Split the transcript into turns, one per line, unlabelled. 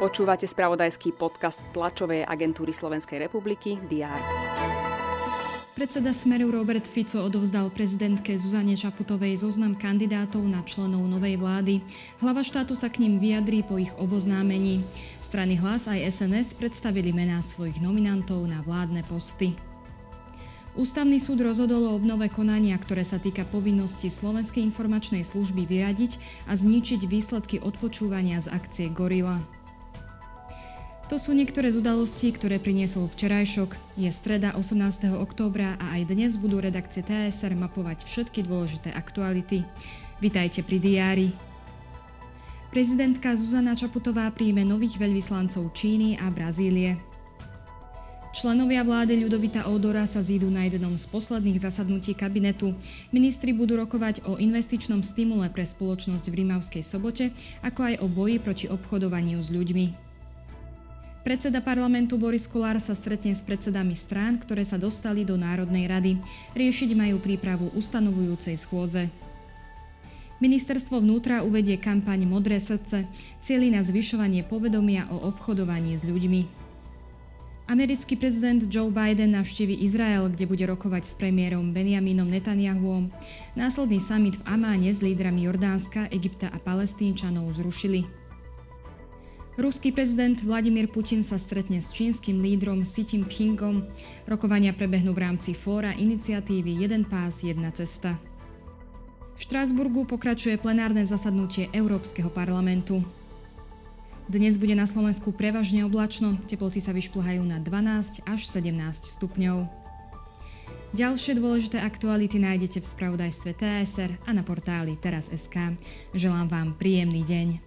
Počúvate spravodajský podcast tlačovej agentúry Slovenskej republiky DR.
Predseda Smeru Robert Fico odovzdal prezidentke Zuzane Čaputovej zoznam kandidátov na členov novej vlády. Hlava štátu sa k ním vyjadrí po ich oboznámení. Strany Hlas aj SNS predstavili mená svojich nominantov na vládne posty. Ústavný súd rozhodol o obnove konania, ktoré sa týka povinnosti Slovenskej informačnej služby vyradiť a zničiť výsledky odpočúvania z akcie Gorila. To sú niektoré z udalostí, ktoré priniesol včerajšok. Je streda 18. októbra a aj dnes budú redakcie TSR mapovať všetky dôležité aktuality. Vitajte pri diári. Prezidentka Zuzana Čaputová príjme nových veľvyslancov Číny a Brazílie. Členovia vlády Ľudovita Odora sa zídu na jednom z posledných zasadnutí kabinetu. Ministri budú rokovať o investičnom stimule pre spoločnosť v Rímavskej sobote, ako aj o boji proti obchodovaniu s ľuďmi. Predseda parlamentu Boris Kolár sa stretne s predsedami strán, ktoré sa dostali do Národnej rady. Riešiť majú prípravu ustanovujúcej schôdze. Ministerstvo vnútra uvedie kampaň Modré srdce, cieli na zvyšovanie povedomia o obchodovaní s ľuďmi. Americký prezident Joe Biden navštívi Izrael, kde bude rokovať s premiérom Benjaminom Netanyahuom. Následný summit v Amáne s lídrami Jordánska, Egypta a Palestínčanov zrušili. Ruský prezident Vladimír Putin sa stretne s čínskym lídrom Xi Jinpingom. Rokovania prebehnú v rámci fóra iniciatívy Jeden pás, jedna cesta. V Štrásburgu pokračuje plenárne zasadnutie Európskeho parlamentu. Dnes bude na Slovensku prevažne oblačno, teploty sa vyšplhajú na 12 až 17 stupňov. Ďalšie dôležité aktuality nájdete v spravodajstve TSR a na portáli teraz.sk. Želám vám príjemný deň.